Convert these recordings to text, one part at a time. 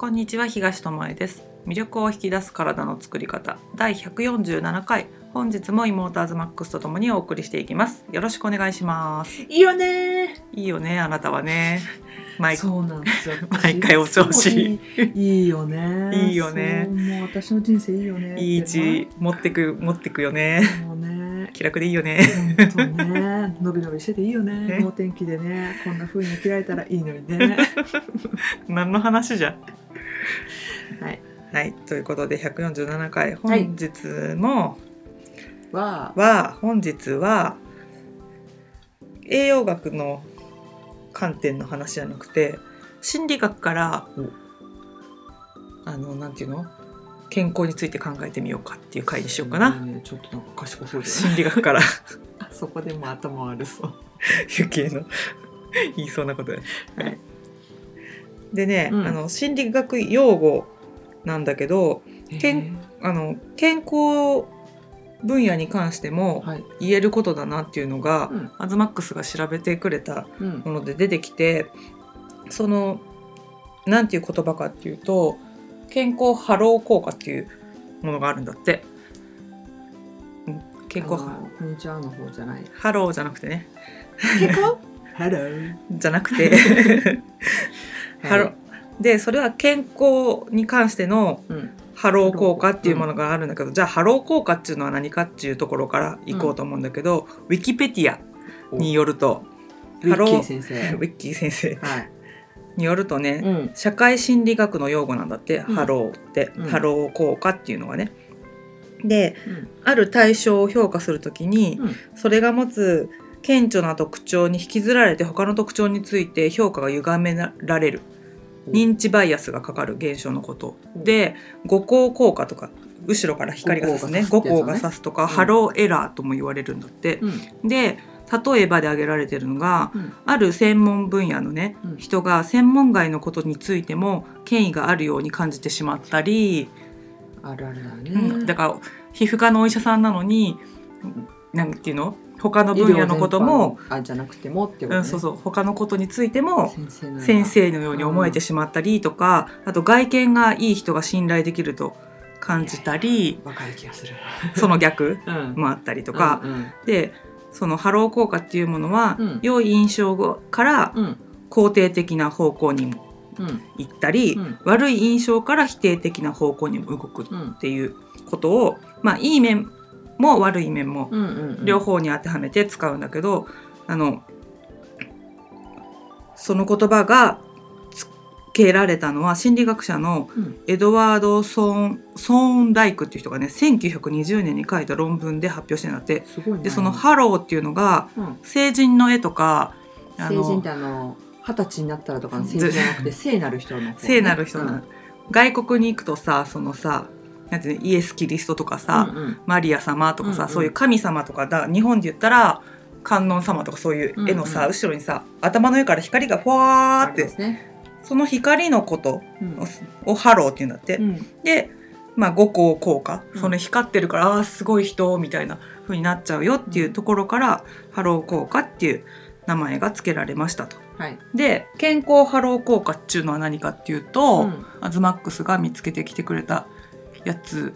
こんにちは東智恵です。魅力を引き出す体の作り方。第147回。本日もイモーターズマックスとともにお送りしていきます。よろしくお願いします。いいよね。いいよねあなたはね。毎そうなんですよ。毎回お調子。いいよね。いいよね。もう私の人生いいよね。いい位置持ってく持ってくよね。気楽でいいよね。本当ね。伸び伸びしてていいよね。ね。能天気でね。こんな風に生きられたらいいのにね。何の話じゃ はい。はい。ということで147回。本日も、はは本日は栄養学の観点の話じゃなくて心理学からうん。あのなんていうの？健康について考えてみようかっていう回にしようかな、ねちょっとなんか賢そう心理学から。あそこでも頭悪そう。余計の言いそうなことで。はいでね、うん。あの心理学用語なんだけどけんあの健康分野に関してもはい。言えることだなっていうのが、うん。アズマックスが調べてくれたうん。もので出てきてそのなんていう言葉かっていうと健康ハロー効果っていうものがあるんだって。うん。健康あのこんにちはの方じゃない。ハローじゃなくてね。健康？ハローじゃなくて ハロでそれは健康に関してのうん。ハロー効果っていうものがあるんだけど、じゃあハロー効果っていうのは何かっていうところからいこうと思うんだけど、ウィキペディアによるとウィッキーハロー先生。ウィッキー先生。はい。によるとね、うん。社会心理学の用語なんだって、うん。ハローって、うん。ハロー効果っていうのはね。でうん。ある対象を評価するときに、うん。それが持つ顕著な特徴に引きずられて他の特徴について評価が歪められる。認知バイアスがかかる現象のこと。うんで五光効果とか後ろから光が差すね。五五光が差すとか、うん。ハローエラーとも言われるんだって。うん。で例えばで挙げられてるのがうん。ある専門分野のねうん。人が専門外のことについても権威があるように感じてしまったり、あるあるだね、うん。だから皮膚科のお医者さんなのになんていうの？他の分野のことも、あじゃなくてもってこと、ね。うん、そうそう。他のことについても先生のように思えてしまったりとか、あと外見がいい人が信頼できると感じたりわかる気がする。その逆 うん。もあったりとか、うんでそのハロー効果っていうものは、うん。良い印象からうん。肯定的な方向にもうん。行ったり、うん。悪い印象から否定的な方向にも動くっうんていうことを、まあいい面も悪い面も両方に当てはめて使うんだけど、あのその言葉がつけられたのは心理学者のうん。エドワード・ソーンソーンダイクっていう人がね1920年に書いた論文で発表してんだって。ね。でその「ハロー」っていうのがうん。聖人の絵とか聖人ってあの二十歳になったらとかの成人じゃなくて聖なる人の方ね、聖なる人な、うん。外国に行くとさそのさなんていうのイエス・キリストとかさ、うんうん。マリア様とかさ、うんうん。そういう神様とかだ日本で言ったら観音様とかそういう絵のさ、うん。うん後ろにさ頭の上から光がふわーってね。その光のことうん。をハローって言うんだって。うん。で、まあ、後光効果、うん。その光ってるからあーすごい人みたいな風になっちゃうよっていうところから、ハロー効果っていう名前が付けられましたと。はい。で健康ハロー効果っていうのは何かっていうと、うん。アズマックスが見つけてきてくれたやつ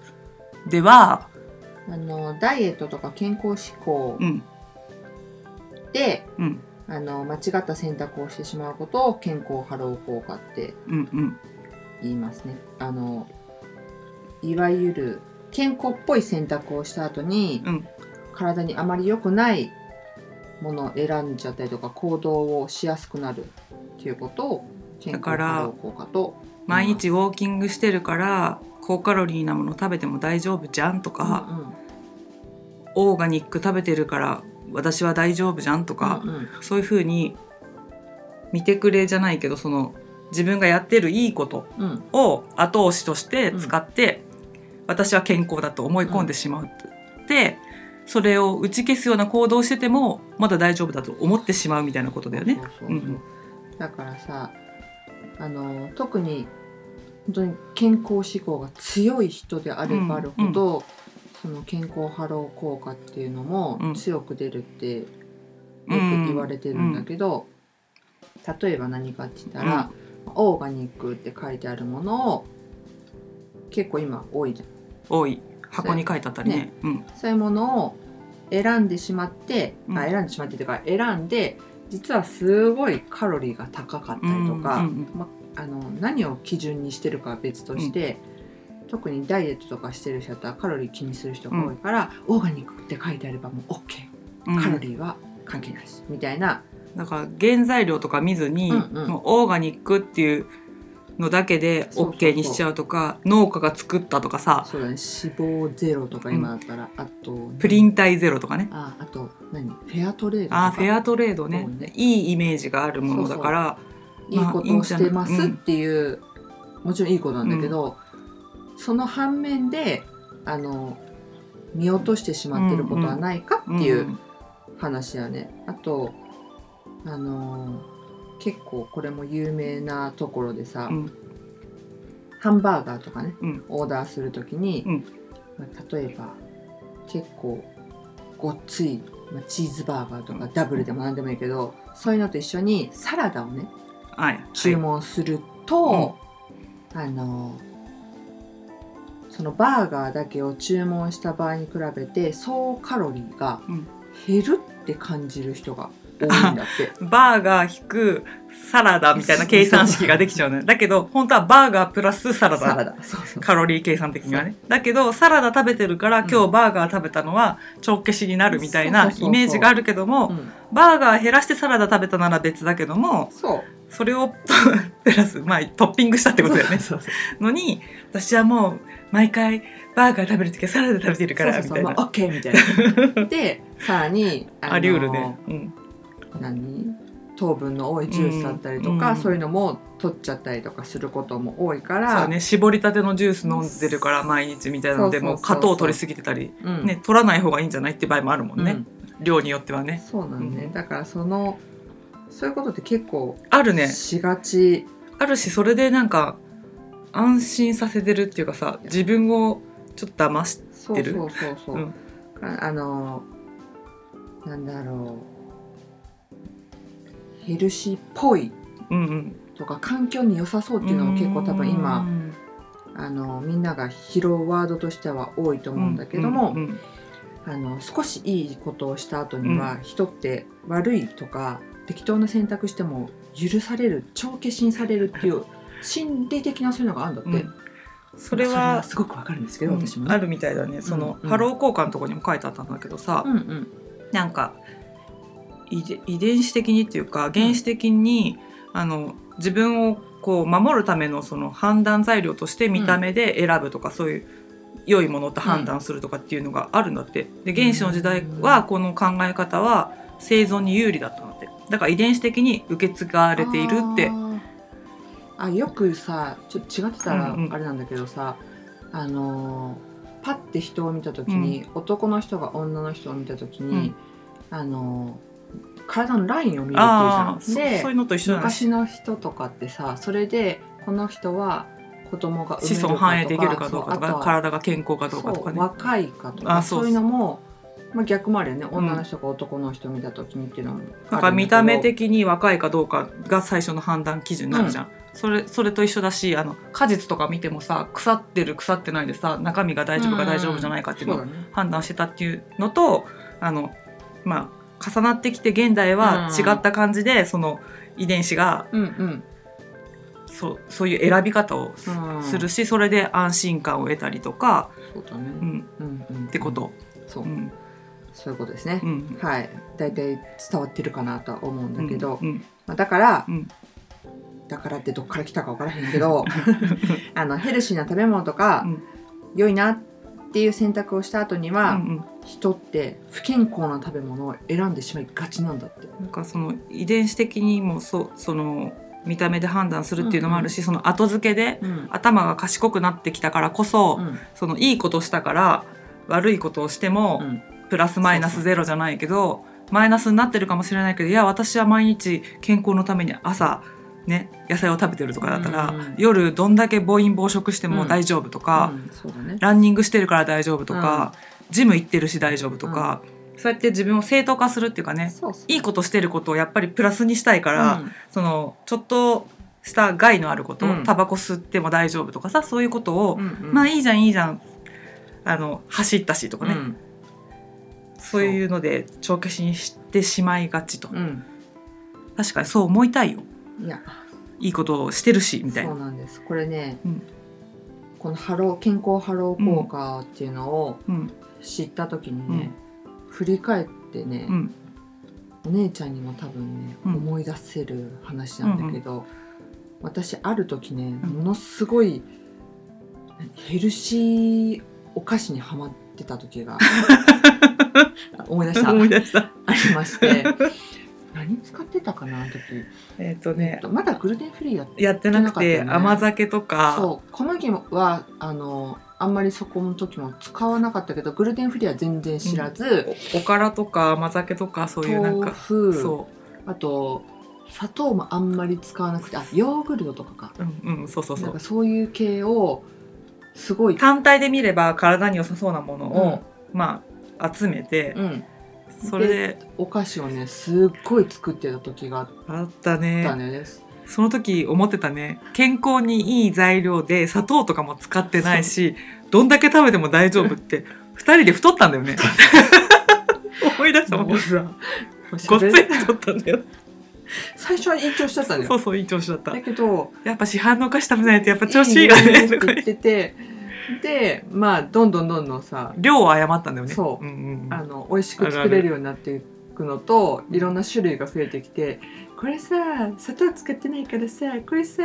では、あのダイエットとか健康志向うん。で、うん。あの間違った選択をしてしまうことを健康ハロー効果ってうんうん。言いますね。あのいわゆる健康っぽい選択をした後に、うん。体にあまり良くないものを選んじゃったりとか行動をしやすくなるっていうことを健康だからハロー効果と毎日ウォーキングしてるから高カロリーなもの食べても大丈夫じゃんとか、うんうん。オーガニック食べてるから私は大丈夫じゃんとか、うんうん。そういう風に見てくれじゃないけどその自分がやってるいいことうん。を後押しとして使って、私は健康だと思い込んでしまうって、それを打ち消すような行動をしててもまだ大丈夫だと思ってしまうみたいなことだよね。だからさあの特に本当に健康志向が強い人であればあるほど、その健康ハロー効果っていうのもうん。強く出るってよく言われてるんだけど、例えば何かって言ったら、オーガニックって書いてあるものを結構今多いじゃん。多い。箱に書いてあったりね。ねうん。そういうものを選んでしまって、うん。あ選んでしまってというか選んで実はすごいカロリーが高かったりとか、うんうんうん。ま、あの何を基準にしてるかは別として、特にダイエットとかしてる人だったらカロリー気にする人が多いから、オーガニックって書いてあればもう OK うん。カロリーは関係ないし、みたいな。だから原材料とか見ずに、うんうん。もうオーガニックっていうのだけでそうそうそう。OK にしちゃうとか農家が作ったとかさそうだね。脂肪ゼロとか今だったら、あとプリン体ゼロとかね。ああと何？フェアトレードあーフェアトレードね。そうね。いいイメージがあるものだからいいことをしてますっていう、もちろんいいことなんだけど、その反面であの見落としてしまってることはないかっていううん話やね。あとあの結構これも有名なところでさ、うん。ハンバーガーとかね、うん。オーダーするときに、うん。まあ例えば結構ごっつい、まあ、チーズバーガーとかダブルでも何でもいいけど、そういうのと一緒にサラダをねはい。注文すると、あのそのバーガーだけを注文した場合に比べて総カロリーがうん。減るって感じる人が多いんだって。バーガー引くサラダみたいな計算式ができちゃうのよ。だけど本当はバーガープラスサラダ。サラダ。そうそう。カロリー計算的にはね。だけどサラダ食べてるからうん。今日バーガー食べたのは帳消しになるみたいなそうそうそうそう。イメージがあるけどもうん。バーガー減らしてサラダ食べたなら別だけどもそう。それを プラスまあトッピングしたってことだよね。そうそうのに私はもう毎回バーガー食べる時はサラダ食べてるからみたいなそう。そうそうまあ、OK みたいな。でさらにあのあり得るね、うん、何？糖分の多いジュースだったりとか、うん。そういうのも取っちゃったりとかすることも多いかそうら、ね絞りたてのジュース飲んでるから毎日みたいなのでそうそうそうもう砂糖取りすぎてたり、うん。ね、取らない方がいいんじゃないって場合もあるもんね、うん。量によってはね。そうなんね、うん。だからそのそういうことって結構あるね。しがち、あるしそれでなんか安心させてるっていうかさ自分をちょっと騙しそうてる。そうそうそう、う。ん。かあのなんだろうヘルシーっぽいうんうん。とか環境に良さそうっていうのも結構多分今あのみんなが拾うワードとしては多いと思うんだけども、うんうんあの少しいいことをした後には、人って悪いとか適当な選択しても許される帳消しにされるっていう心理的なそういうのがあるんだって、うん。それはすごくわかるんですけど、うん私もね。あるみたいだね。その、うんハロー効果のとこにも書いてあったんだけどさ、うんうん。なんか遺伝子的にっていうか原始的に、あの自分をこう守るためのその判断材料として見た目で選ぶとか、そういう良いものって判断するとかっていうのがあるんだって。で原始の時代はこの考え方は生存に有利だったんだって。だから遺伝子的に受け継がれているって。あよくさちょっと違ってたらうんうん。あれなんだけどさ、あのーパッて人を見た時に、男の人が女の人を見た時に、あのー体のラインを見るっていうじゃん。でそういうのと一緒昔の人とかってさそれでこの人は子供が子るかとか孫繁栄できるかどうかとか体が健康かどうかとかね。若いかとかあそう。いうのも、まあ、逆もあるよね。ん女の人が男の人を見た時にっていうのもあるんだけど。だから見た目的に若いかどうかが最初の判断基準になるじゃん、それそれと一緒だしあの果実とか見てもさ腐ってる腐ってないでさ中身が大丈夫か大丈夫じゃないかっていうのを判断してたっていうのとあのまあ重なってきて現代は違った感じで、その遺伝子がうんうん。そうそういう選び方をうんするし、それで安心感を得たりとか、そうだね、うん、うんうん、ってこと、そう、うん。そういうことですね、うん、はい。大体伝わってるかなとは思うんだけど、うんまあ、だから、うん。だからってどっから来たか分からへんけど あのヘルシーな食べ物とか、うん。良いなっていう選択をした後にうんは、うん。人って不健康な食べ物を選んでしまいがちなんだって。なんかその遺伝子的にもそうその見た目で判断するっていうのもあるし、その後付けでうん。頭が賢くなってきたからこそ、うん。そのいいことしたから悪いことをしても、うん。プラスマイナスゼロじゃないけどマイナスになってるかもしれないけどいや私は毎日健康のために朝ね野菜を食べてるとかだったら、うん夜どんだけ暴飲暴食しても大丈夫とか、うんね。ランニングしてるから大丈夫とか、ジム行ってるし大丈夫とか、そうやって自分を正当化するっていうかねいいことしてることをやっぱりプラスにしたいから、うん。そのちょっとした害のあること、うん。タバコ吸っても大丈夫とかさそういうことを、うんうん。まあいいじゃんいいじゃんあの走ったしとかね、うん。そういうので帳消しにしてしまいがちと、うん。確かにそう思いたいよいや。いいことをしてるしみたいな。そうなんです。これね、うん。このハロー健康ハロー効果っていうのをうん。知った時にね、振り返ってね、うん。お姉ちゃんにも多分ね、うん。思い出せる話なんだけど、私ある時ねうん。ものすごいヘルシーお菓子にはまってた時が 思い出した。思い出した。ありまして何使ってたかなあの時。えっ、とねまだグルテンフリーやってなくてなかったよね。甘酒とか。そう小麦はあのあんまりそこの時も使わなかったけどグルテンフリーは全然知らず、おおからとか甘酒とかそういうなん豆か腐そあと砂糖もあんまり使わなくてあヨーグルトとかか。ううんうんそうそうそう。なんかそういう系をすごい、単体で見れば体に良さそうなものを、まあ集めて、うん、それで。お菓子をねすっごい作ってた時があったね。たんです、その時思ってたね。健康にいい材料で砂糖とかも使ってないしどんだけ食べても大丈夫って二人で太ったんだよね。思い出したもん。ごっつい太ったんだよ。最初は緊張しちゃったんだよそうそういい調子だっただけどやっぱ市販のお菓子食べないとやっぱ調子いいがいいねって言っててでまあどんどんどんどんさ量を誤ったんだよね。そう。うんうんうん。あの美味しく作れるようになっていくのといろんな種類が増えてきてこれさ砂糖使ってないからさこれさ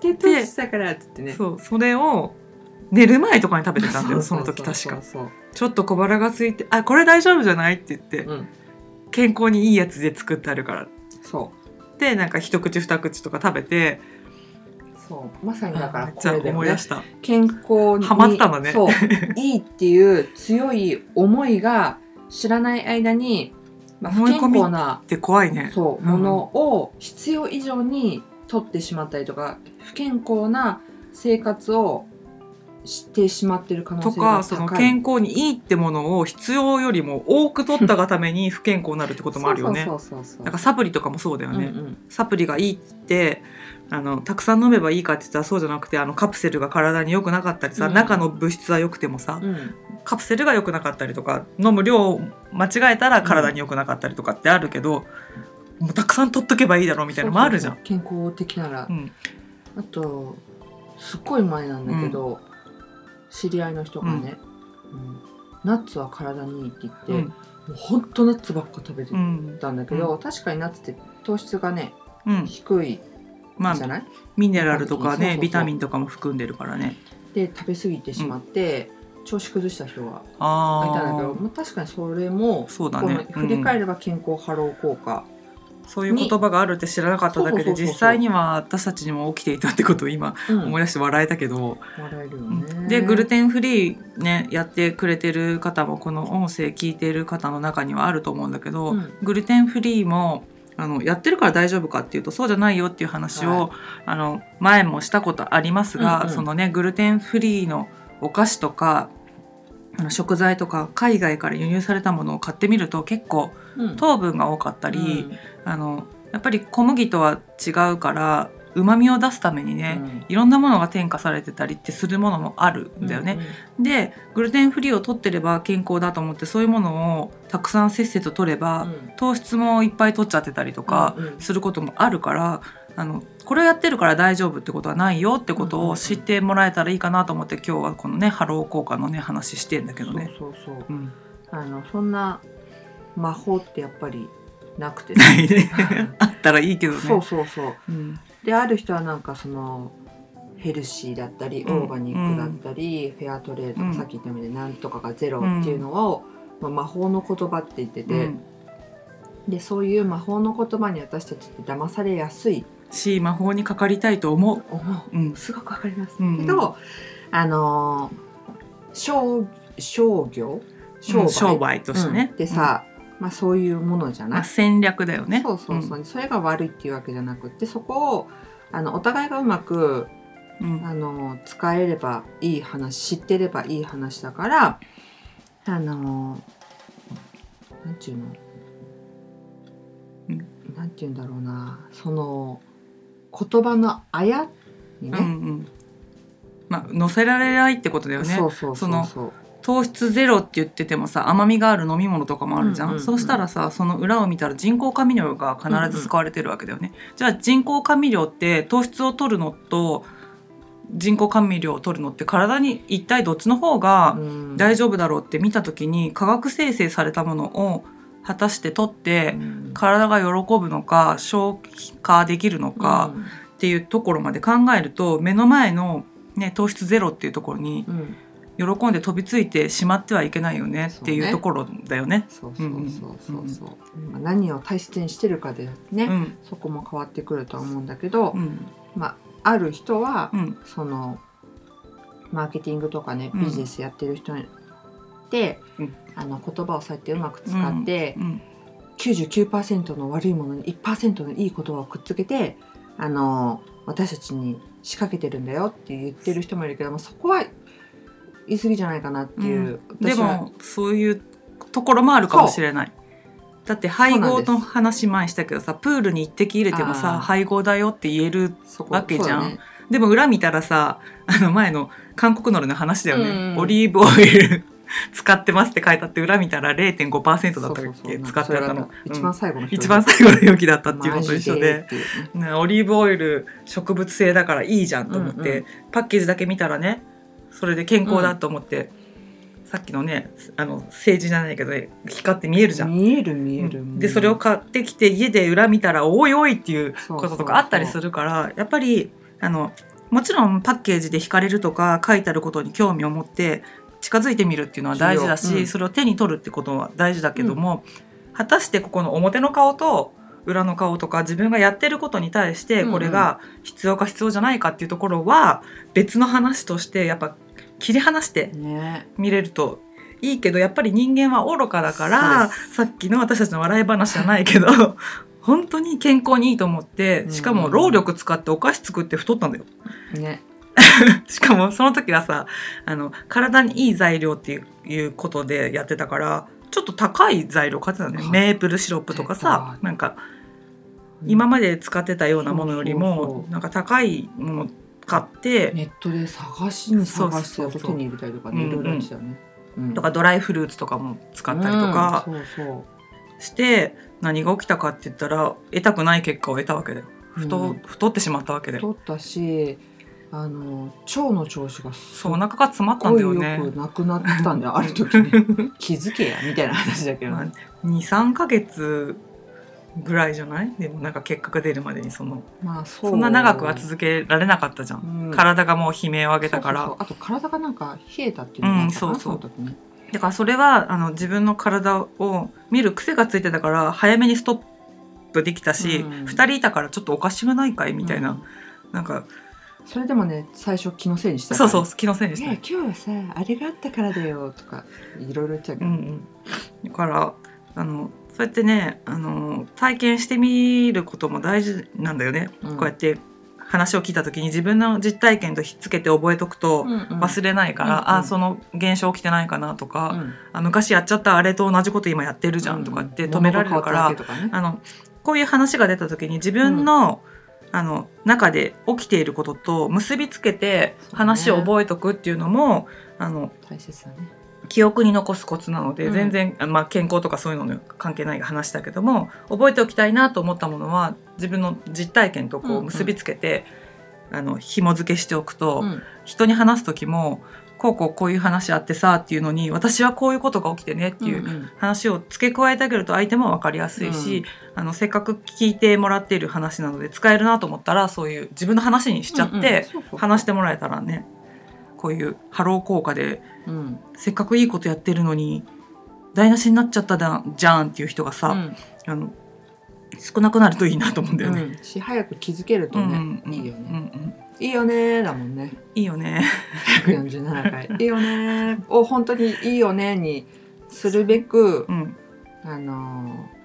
低糖質だからっつってね。そう。それを寝る前とかに食べてたんだよ そのうう時確か。ちょっと小腹が空いてあこれ大丈夫じゃないって言って、うん。健康にいいやつで作ってあるから。そでなんか一口二口とか食べてうそうまさにだからこれだよね。思い出した。健康にハマってたんだね。そう。いいっていう強い思いが知らない間に、まあ、不健思い込み康なって怖いね。そう、うんものを必要以上に取ってしまったりとか不健康な生活をしてしまってる可能と性がかその。健康にいいってものを必要よりも多く取ったがために不健康になるってこともあるよね。なんかサプリとかもそうだよね、うんうん。サプリがいいってあのたくさん飲めばいいかって言ったらそうじゃなくてあのカプセルが体に良くなかったりさ、うん。中の物質は良くてもさ、うん。カプセルが良くなかったりとか飲む量を間違えたら体に良くなかったりとかってあるけど、もうたくさん取っとけばいいだろうみたいなのもあるじゃん。そうそうそう。健康的なら、うん。あとすっごい前なんだけど、知り合いの人がね、うん。ナッツは体にいいって言って、うん。もうほんとナッツばっか食べてうんたんだけど、確かにナッツって糖質がねうん。低いまあじゃない、ミネラルとかそうそうそうねビタミンとかも含んでるからね。で食べ過ぎてしまって、調子崩した人があいたんだけど、あまあ、確かにそれもそうだね。振り返れば健康ハロー効果、そういう言葉があるって知らなかっただけでそうそうそうそう。実際には私たちにも起きていたってことを今うん。思い出して笑えたけど、笑えるようん。ね。でグルテンフリーねやってくれてる方もこの音声聞いてる方の中にはあると思うんだけど、うん。グルテンフリーもあのやってるから大丈夫かっていうとそうじゃないよっていう話を、はあの前もしたことありますが、うんうん。そのねグルテンフリーのお菓子とかあの食材とか海外から輸入されたものを買ってみると結構うん。糖分が多かったり、うん。あのやっぱり小麦とは違うからうまみを出すためにね、うん。いろんなものが添加されてたりってするものもあるんだよね。でグルテンフリーを取ってれば健康だと思ってそういうものをたくさんせっせと取れば、うん。糖質もいっぱい取っちゃってたりとかうんうん。することもあるから、あのこれをやってるから大丈夫ってことはないよってことを知ってもらえたらいいかなと思って今日はこのねハロー効果のね話してんだけどね。そうそうそう。うん、あのそんな魔法ってやっぱりなくて、ないね。あったらいいけどね。そうそうそう。うんである人はなんかそのヘルシーだったり、うんオーガニックだったり、フェアトレード、うん。さっき言ったようになんとかがゼロっていうのを、まあ、魔法の言葉って言ってて、うん。でそういう魔法の言葉に私たちって騙されやすい。し魔法にかかりたいと思う。思う。うん。すごくわかります、うん。けどあのー商商業？商売,、としてね。うん。でさ、まあ、そういうものじゃうん、まあ、ない、戦略だよね。そうそうそう、それが悪いっていうわけじゃなくってそこをあのお互いがうまくうん。うんあの使えればいい話知ってればいい話だからあのなんていうの、うん。なんていうんだろうな。その言葉のあやにうんうね、ん。まあ乗せられないってことだよね。そうそうそうそそう糖質ゼロって言っててもさ甘みがある飲み物とかもあるじゃん,、うんうんうん。そうしたらさその裏を見たら人工甘味料が必ず使われてるわけだよね、じゃあ人工甘味料って糖質を取るのと人工甘味料を取るのって体に一体どっちの方がうん。大丈夫だろうって見た時に化学生成されたものを果たして取ってうん。体が喜ぶのか消化できるのかっていうところまで考えると目の前の、ね、糖質ゼロっていうところにうんうん喜んで飛びついてしまってはいけないよねっていそうところだよね。そうそうそうそうそう、まあ何を大切にしてるかでね、うん。そこも変わってくるとは思うんだけど、うん。まあある人は、うん。そのマーケティングとかねうん。ビジネスやってる人で、うん。あの言葉をそうやってうまく使って、うん。99%の悪いものに1%のいい言葉をくっつけてあの私たちに仕掛けてるんだよって言ってる人もいるけどもそこは言い過ぎじゃないかなっていう、で私は。もそういうところもあるかもしれない。だって配合の話前にしたけどさプールに一滴入れてもあさー。配合だよって言えるわけじゃん。ね。でも裏見たらさあの前の韓国のりの話だよね、うんオリーブオイル 使ってますって書いてあって裏見たら0.5%だったっけ使ってあったの。一うん。番最後の一番最後の容器だったっていうのと一緒で。マジっていうねね、オリーブオイル植物性だからいいじゃんと思って、うん。パッケージだけ見たらねそれで健康だと思って、さっきのねあの政治じゃないけどね光って見えるじゃん。見える見える、うん。でそれを買ってきて家で裏見たらおいおいっていうこととかあったりするからやっぱりあのもちろんパッケージで惹かれるとか書いてあることに興味を持って近づいてみるっていうのは大事だし、うん。それを手に取るってことは大事だけども、果たしてここの表の顔と裏の顔とか自分がやってることに対してこれが必要か必要じゃないかっていうところは別の話としてやっぱ切り離してね。見れるといいけどやっぱり人間は愚かだからさっきの私たちの笑い話じゃないけど 本当に健康にいいと思ってしかも労力使ってお菓子作って太ったんだよ。ね。しかもその時はさあの体にいい材料っていうことでやってたからちょっと高い材料買ってたのね。買メープルシロップとかさなんか今まで使ってたようなものよりもなんか高いもの買ってネットで探しに探して手に入れたりとかねいろいろたよね、うん。とかドライフルーツとかも使ったりとかして何が起きたかって言ったら得たくない結果を得たわけだよ。太,、うん。太ってしまったわけだよ。取ったしあの腸の調子がすそうお腹が詰まったんだよね。よくなくなったんだよある時ね。気づけやみたいな話だけど、まあ23ヶ月ぐらいじゃない？でもなんか結果が出るまでにそのまあそう。そんな長くは続けられなかったじゃん、うん。体がもう悲鳴を上げたから。あと体がなんか冷えたっていうのがあった。かな、うんそうそう。の時ね。だからそれはあの自分の体を見る癖がついてたから早めにストップできたし、うん。2人いたからちょっとおかしくないかいみたいな、うん。なんかそれでもね最初気のせいにしてたそうそう気のせいにしていや今日はさあれがあったからだよとかいろいろ言っちゃうけど、うんうん、だからあのそうやってねあの体験してみることも大事なんだよね、うん。こうやって話を聞いた時に自分の実体験とひっつけて覚えとくとうんうん。忘れないから、うんうん。あその現象起きてないかなとか、うん。あ昔やっちゃったあれと同じこと今やってるじゃんとかって止められるから、物が変わっただけとかね。あのこういう話が出た時に自分の,、あの中で起きていることと結びつけて話を覚えとくっていうのもあの大切だね記憶に残すコツなので、うん。全然、あまあ、健康とかそういうのに関係ない話だけども覚えておきたいなと思ったものは自分の実体験とこうんうん。う結びつけて、あの紐付けしておくと、うん。人に話す時もこうこうこういう話あってさっていうのに私はこういうことが起きてねっていううんうん。話を付け加えてあげると相手も分かりやすいし、あのせっかく聞いてもらっている話なので使えるなと思ったらそういう自分の話にしちゃって、話してもらえたらねこういうハロー効果でうん。せっかくいいことやってるのに台無しになっちゃっただじゃんっていう人がさ、うん。あの少なくなるといいなと思うんだよね。うん。し早く気づけるとね、いいよね、うんうん。いいよねだもんね。いいよね。147回い。いよねを本当にいいよねにするべくうん、あのー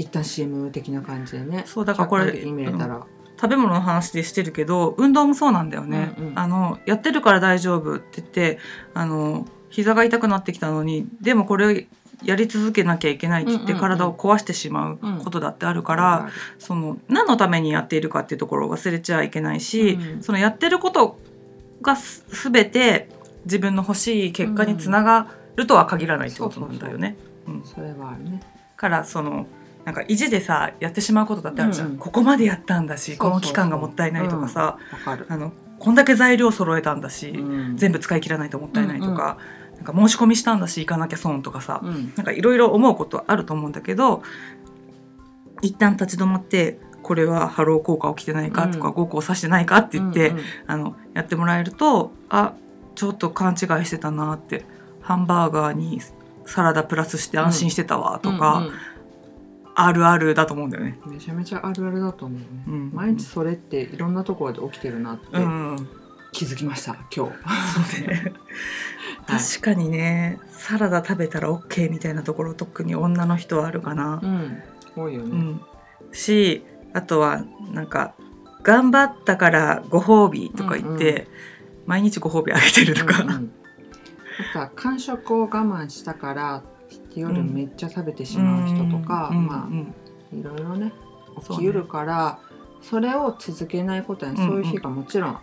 一旦 CM 的な感じでね。そうだからこれに見れたら、食べ物の話でしてるけど運動もそうなんだよね、うんうん。あのやってるから大丈夫って言ってあの膝が痛くなってきたのにでもこれやり続けなきゃいけないって言ってうんうんうん。体を壊してしまうことだってあるから、その何のためにやっているかっていうところを忘れちゃいけないし、うんそのやってることがす全て自分の欲しい結果につながるとは限らないってことなんだよね。うん。それはあるね。からそのなんか意地でさやってしまうことだってあるじゃん、うんうん。ここまでやったんだしこの期間がもったいないとかさ、わかる、あのこんだけ材料揃えたんだし、うん。全部使い切らないともったいないとか,、なんか申し込みしたんだし行かなきゃ損とかさ、うん。なんかいろいろ思うことあると思うんだけど一旦立ち止まってこれはハロー効果起きてないかとか、うん。後光差してないかって言って、うんうんあのやってもらえるとあちょっと勘違いしてたなってハンバーガーにサラダプラスして安心してたわとか、うんあるあるだと思うんだよね。うんめちゃめちゃあるあるだと思うね、うん。毎日それっていろんなところで起きてるなってうん、気づきました今日、そうね。はい。確かにねサラダ食べたら OK みたいなところ特に女の人はあるかな。う。ん。多いよね、うん、しあとはなんか「頑張ったからご褒美」とか言って、うんう毎日ご褒美あげてるとか、うんうん。なんか間食を我慢したから夜めっちゃ食べてしまう人とか、うん。まうん。あいろいろね起きうるからそ,、れを続けないことにうんうん。そういう日がもちろん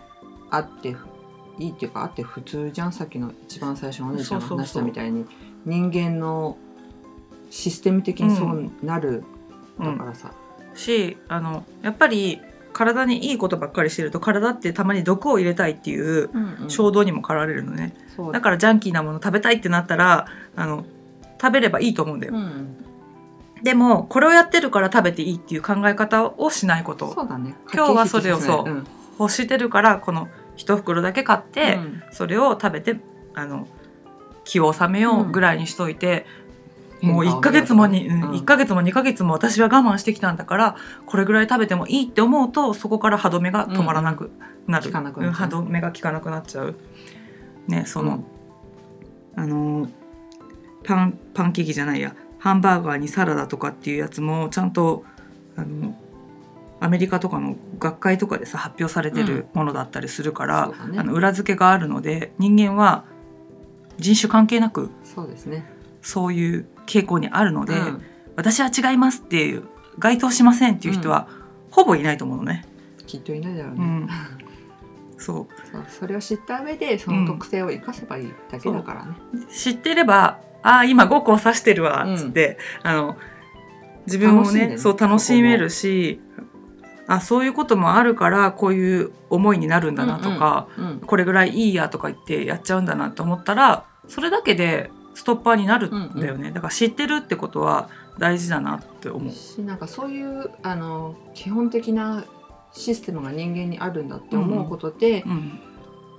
あって、いいっていうかあって普通じゃん。さっきの一番最初のお姉ちゃんが話したみたいに。人間のシステム的にそうなる、だからさ、しあのやっぱり体にいいことばっかりしてると体ってたまに毒を入れたいっていううんうん。衝動にも駆られるのね、そう。だからジャンキーなもの食べたいってなったらあの食べればいいと思うんだよ、うん。でもこれをやってるから食べていいっていう考え方をしないこと。そうだね。今日はそれをそう駆け引きし欲してるからこの一袋だけ買って、うん。それを食べてあの気を収めようぐらいにしといて、もう1ヶ月もに、うんうん。1ヶ月も2ヶ月も私は我慢してきたんだからこれぐらい食べてもいいって思うとそこから歯止めが止まらなくなる、歯止めが効かなくなっちゃう。ねその、あのパンパンケーキじゃないや。ハンバーガーにサラダとかっていうやつもちゃんとあのアメリカとかの学会とかでさ発表されてるものだったりするから、そうだね。あの裏付けがあるので人間は人種関係なくそうですね。そういう傾向にあるので、うん。私は違いますっていう該当しませんっていう人は、ほぼいないと思うのね。きっといないだろうね、うん、そう。そうそれを知った上でその特性を生かせばいいだけだからね、知ってればああ今5個刺してるわっつって、あの自分をねね。そう楽しめるしあそういうこともあるからこういう思いになるんだなとか、うんこれぐらいいいやとか言ってやっちゃうんだなと思ったらそれだけでストッパーになるんだよね、だから知ってるってことは大事だなって思う。しなんかそういうあの基本的なシステムが人間にあるんだって思うことで、うん、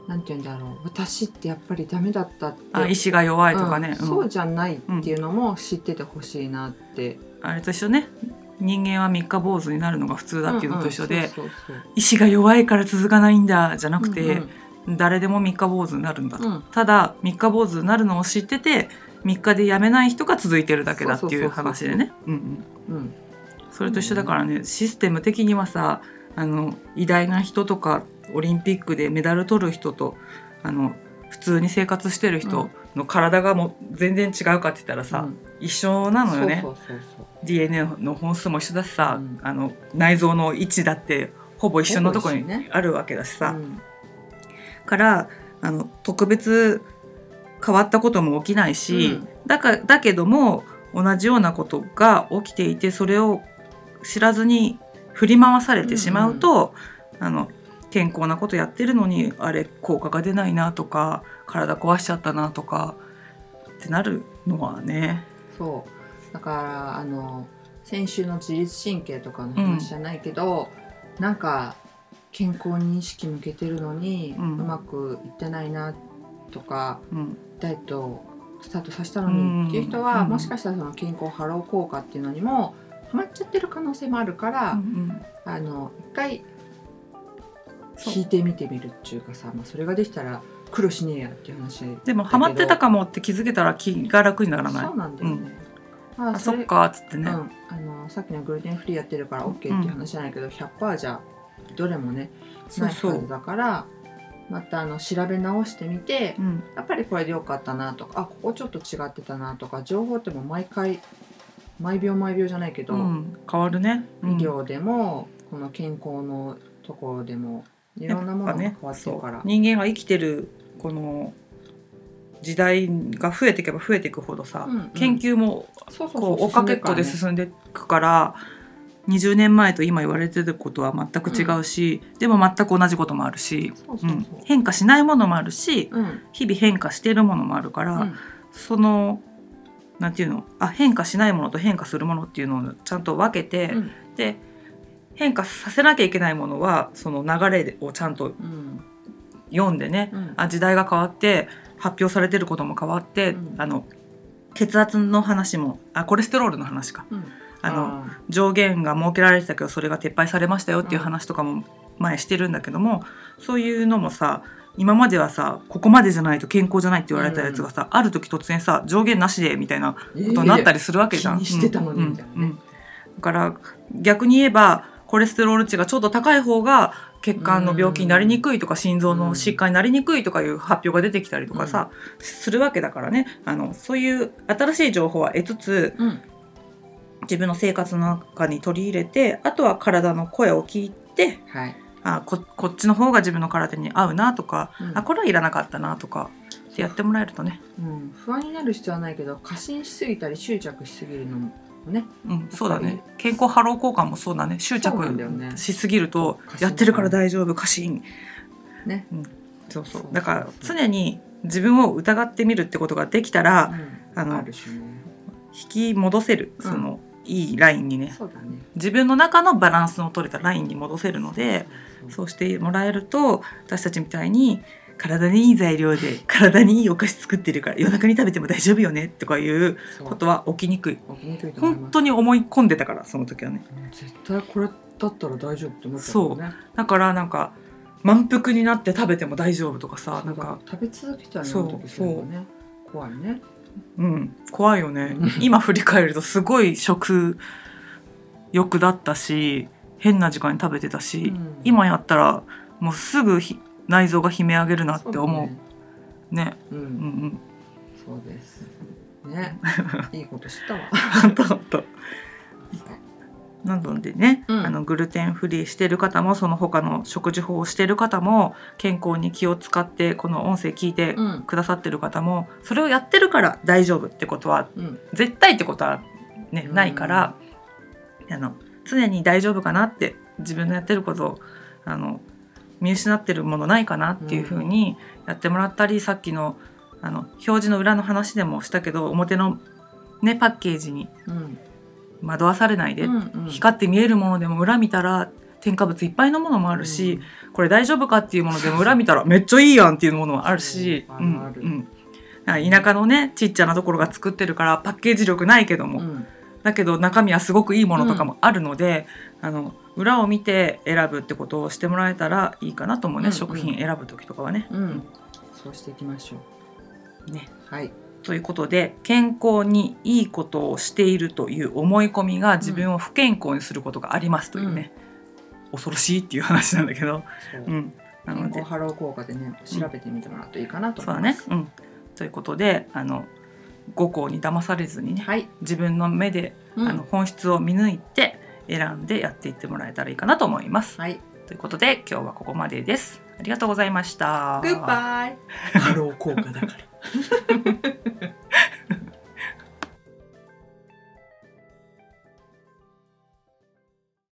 なんて言うんだろう。私ってやっぱりダメだったって。あ意志が弱いとかね、うん。うん。そうじゃないっていうのも知っててほしいなって、あれと一緒ね。人間は三日坊主になるのが普通だっていうのと一緒で、意志が弱いから続かないんだじゃなくて、うん誰でも三日坊主になるんだと、うん。ただ三日坊主になるのを知ってて三日でやめない人が続いてるだけだっていう。話でね。うんうん。うん。それと一緒だからねシステム的にはさあの偉大な人とかオリンピックでメダル取る人とあの普通に生活してる人の体がもう全然違うかって言ったらさ、うん。一緒なのよね。DNA の本数も一緒だしさ、うん。あの内臓の位置だってほぼ一緒のところにあるわけだしさ、うん。からあの特別変わったことも起きないし、うん。だかだけども同じようなことが起きていてそれを知らずに振り回されてしまうと、あの健康なことやってるのにあれ効果が出ないなとか体壊しちゃったなとかってなるのはね。そう。だからあの先週の自律神経とかの話じゃないけど、なんか健康に意識向けてるのに、ううんまくいってないなとかうん。ダイエットスタートさせたのうん。にっていう人は、うん。もしかしたらその健康ハロー効果っていうのにもハマっちゃってる可能性もあるから、うん。あの一回引いてみてみるっていうかさ、まあ、それができたら苦労しねえやっていう話でもハマってたかもって気づけたら気が楽にならない？そう。なんだよね、まあそれっかっつってね。うん、あのさっきのグルテンフリーやってるから OK っていう話じゃないけど、100%じゃどれもねないはそうそう。ずだからまたあの調べ直してみてうん。やっぱりこれでよかったなとかあここちょっと違ってたなとか情報ってもう毎回毎秒毎秒じゃないけど、うん、変わるね、うん。医療でもこの健康のところでもいろんなものが変わってるから、そう。人間が生きてるこの時代が増えていけば増えていくほどさ、うんうん。研究もそうそうこう追っかけっこで進んでいくから20年前と今言われてることは全く違うし、でも全く同じこともあるし、変化しないものもあるしう、うん。日々変化しているものもあるから、うん。そのなんていうの？あ変化しないものと変化するものっていうのをちゃんと分けて、うん。で変化させなきゃいけないものはその流れをちゃんとうん読んでねうん。あ時代が変わって発表されてることも変わって、うん。あの血圧の話もあコレステロールの話か。うん。あのあ上限が設けられてたけどそれが撤廃されましたよっていう話とかも前してるんだけども、そういうのもさ今まではさここまでじゃないと健康じゃないって言われたやつがさ、ある時突然さ上限なしでみたいなーことになったりするわけじゃん。気にしてたのにうんみたいなね。うん。うん。だから逆に言えばコレステロール値がちょっと高い方が血管の病気になりにくいとか心臓の疾患になりにくいとかいう発表が出てきたりとかさ、するわけだからね。あのそういう新しい情報は得つつうん。自分の生活の中に取り入れてあとは体の声を聞いてはい。あここっちの方が自分の体に合うなとか、うん。あこれはいらなかったなとかってやってもらえるとね、うん。不安になる必要はないけど過信しすぎたり執着しすぎるのもね。うん、そうだね。健康ハロー効果もそうだね。執着しすぎるとやってるから大丈夫過信ね。そうそう。そうだから常に自分を疑ってみるってことができたら、うん。あのね。引き戻せる。その、いいラインにね。そうだね。自分の中のバランスの取れたラインに戻せるのでそうしてもらえると私たちみたいに体にいい材料で体にいいお菓子作ってるから夜中に食べても大丈夫よねとかいうそう。ことは起きにくい。起きにくい本当に思い込んでたからその時はね。うん絶対これだったら大丈夫って思ったもんね。だからなんか満腹になって食べても大丈夫とかさなんか。食べ続けたらそうな時するのね怖いね。うん。怖いよね。うん今振り返るとすごい食欲だったし変な時間に食べてたし、うん。今やったらもうすぐひ内臓が悲鳴上げるなって思う。そね。ね。ううんうんん。そうですね。いいこと知ったわ。本当本当。なのでね、うん。あのグルテンフリーしてる方もその他の食事法をしてる方も健康に気を使ってこの音声聞いてうん。くださってる方もそれをやってるから大丈夫ってことはうん。絶対ってことはねうん。ないから、あの常に大丈夫かなって自分のやってることをあの見失ってるものないかなっていうふうにやってもらったり、さっきのあの表示の裏の話でもしたけど表の、ね、パッケージにうん。惑わされないで、うんうん。光って見えるものでも裏見たら添加物いっぱいのものもあるし、これ大丈夫かっていうものでも裏見たらめっちゃいいやんっていうものもあるし、そううん田舎のねちっちゃなところが作ってるからパッケージ力ないけども、うんだけど中身はすごくいいものとかもあるので、あの裏を見て選ぶってことをしてもらえたらいいかなと思うね、うんうん。食品選ぶ時とかはね。うん。そうしていきましょね。うはい。ということで健康にいいことをしているという思い込みが自分を不健康にすることがありますというね、恐ろしいっていう話なんだけど、そう。うん、なので。ハロー効果でね調べてみてもらうといいかなとそう思います、。だね。うん、ということであの後光に騙されずにねはい、自分の目で、うんあの本質を見抜いて選んでやっていってもらえたらいいかなと思います。はい、ということで今日はここまでです。ありがとうございました。グッバイハロー効果だから